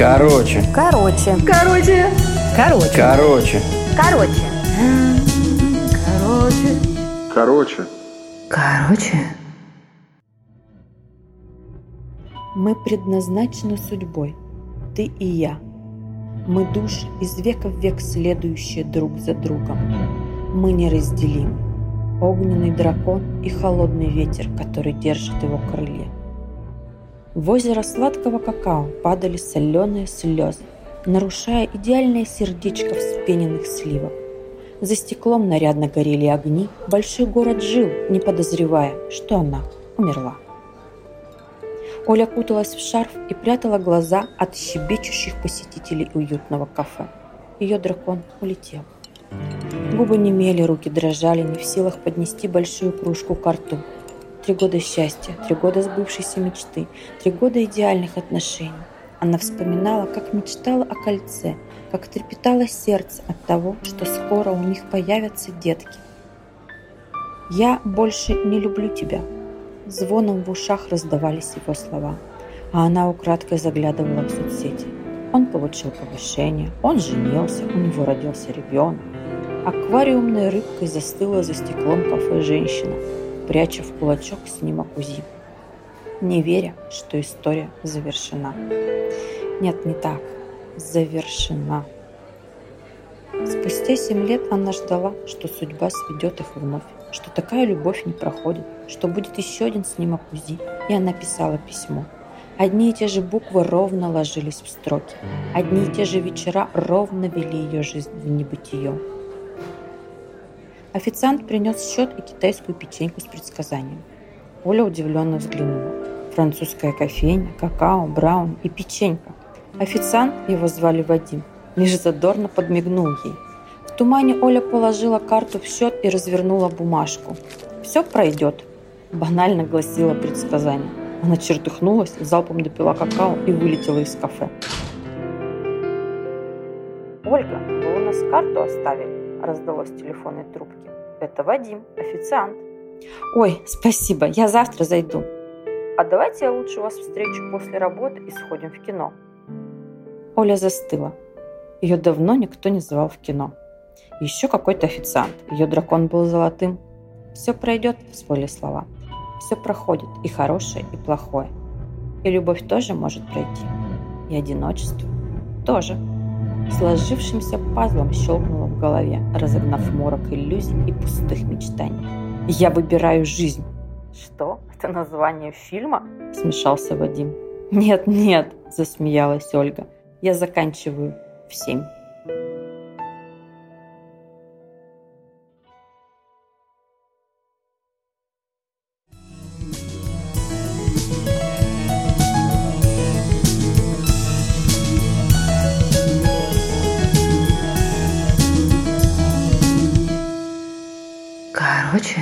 Короче. Короче. Короче. Короче. Короче. Короче. Короче. Короче. Короче. Мы предназначены судьбой, ты и я. Мы души из века в век следующие друг за другом. Мы неразделимы. Огненный дракон и холодный ветер, который держит его крылья. В озеро сладкого какао падали соленые слезы, нарушая идеальное сердечко вспененных сливок. За стеклом нарядно горели огни, большой город жил, не подозревая, что она умерла. Оля куталась в шарф и прятала глаза от щебечущих посетителей уютного кафе. Ее дракон улетел. Губы немели, руки дрожали, не в силах поднести большую кружку к рту. Три года счастья, три года сбывшейся мечты, три года идеальных отношений. Она вспоминала, как мечтала о кольце, как трепетало сердце от того, что скоро у них появятся детки. «Я больше не люблю тебя», Звоном в ушах раздавались его слова, а она украдкой заглядывала в соцсети. Он получил повышение, он женился, у него родился ребенок. Аквариумной рыбкой застыла за стеклом кафе женщина, пряча в кулачок снимок УЗИ, не веря, что история завершена. Нет, не так. Завершена. Спустя семь лет она ждала, что судьба сведет их вновь что такая любовь не проходит, что будет еще один снимок УЗИ, и она писала письмо. Одни и те же буквы ровно ложились в строки. Одни и те же вечера ровно вели ее жизнь в небытие. Официант принес счет и китайскую печеньку с предсказанием. Оля удивленно взглянула. Французская кофейня, какао, браун и печенька. Официант, его звали Вадим, лишь задорно подмигнул ей – тумане Оля положила карту в счет и развернула бумажку. «Все пройдет», – банально гласило предсказание. Она чертыхнулась, залпом допила какао и вылетела из кафе. «Ольга, вы у нас карту оставили?» – раздалось в телефонной трубке. «Это Вадим, официант». «Ой, спасибо, я завтра зайду». «А давайте я лучше вас встречу после работы и сходим в кино». Оля застыла. Ее давно никто не звал в кино. Еще какой-то официант. Ее дракон был золотым. Все пройдет, всплыли слова. Все проходит, и хорошее, и плохое. И любовь тоже может пройти. И одиночество тоже. Сложившимся пазлом щелкнуло в голове, разогнав морок иллюзий и пустых мечтаний. «Я выбираю жизнь!» «Что? Это название фильма?» – смешался Вадим. «Нет, нет!» – засмеялась Ольга. «Я заканчиваю в семь». а 去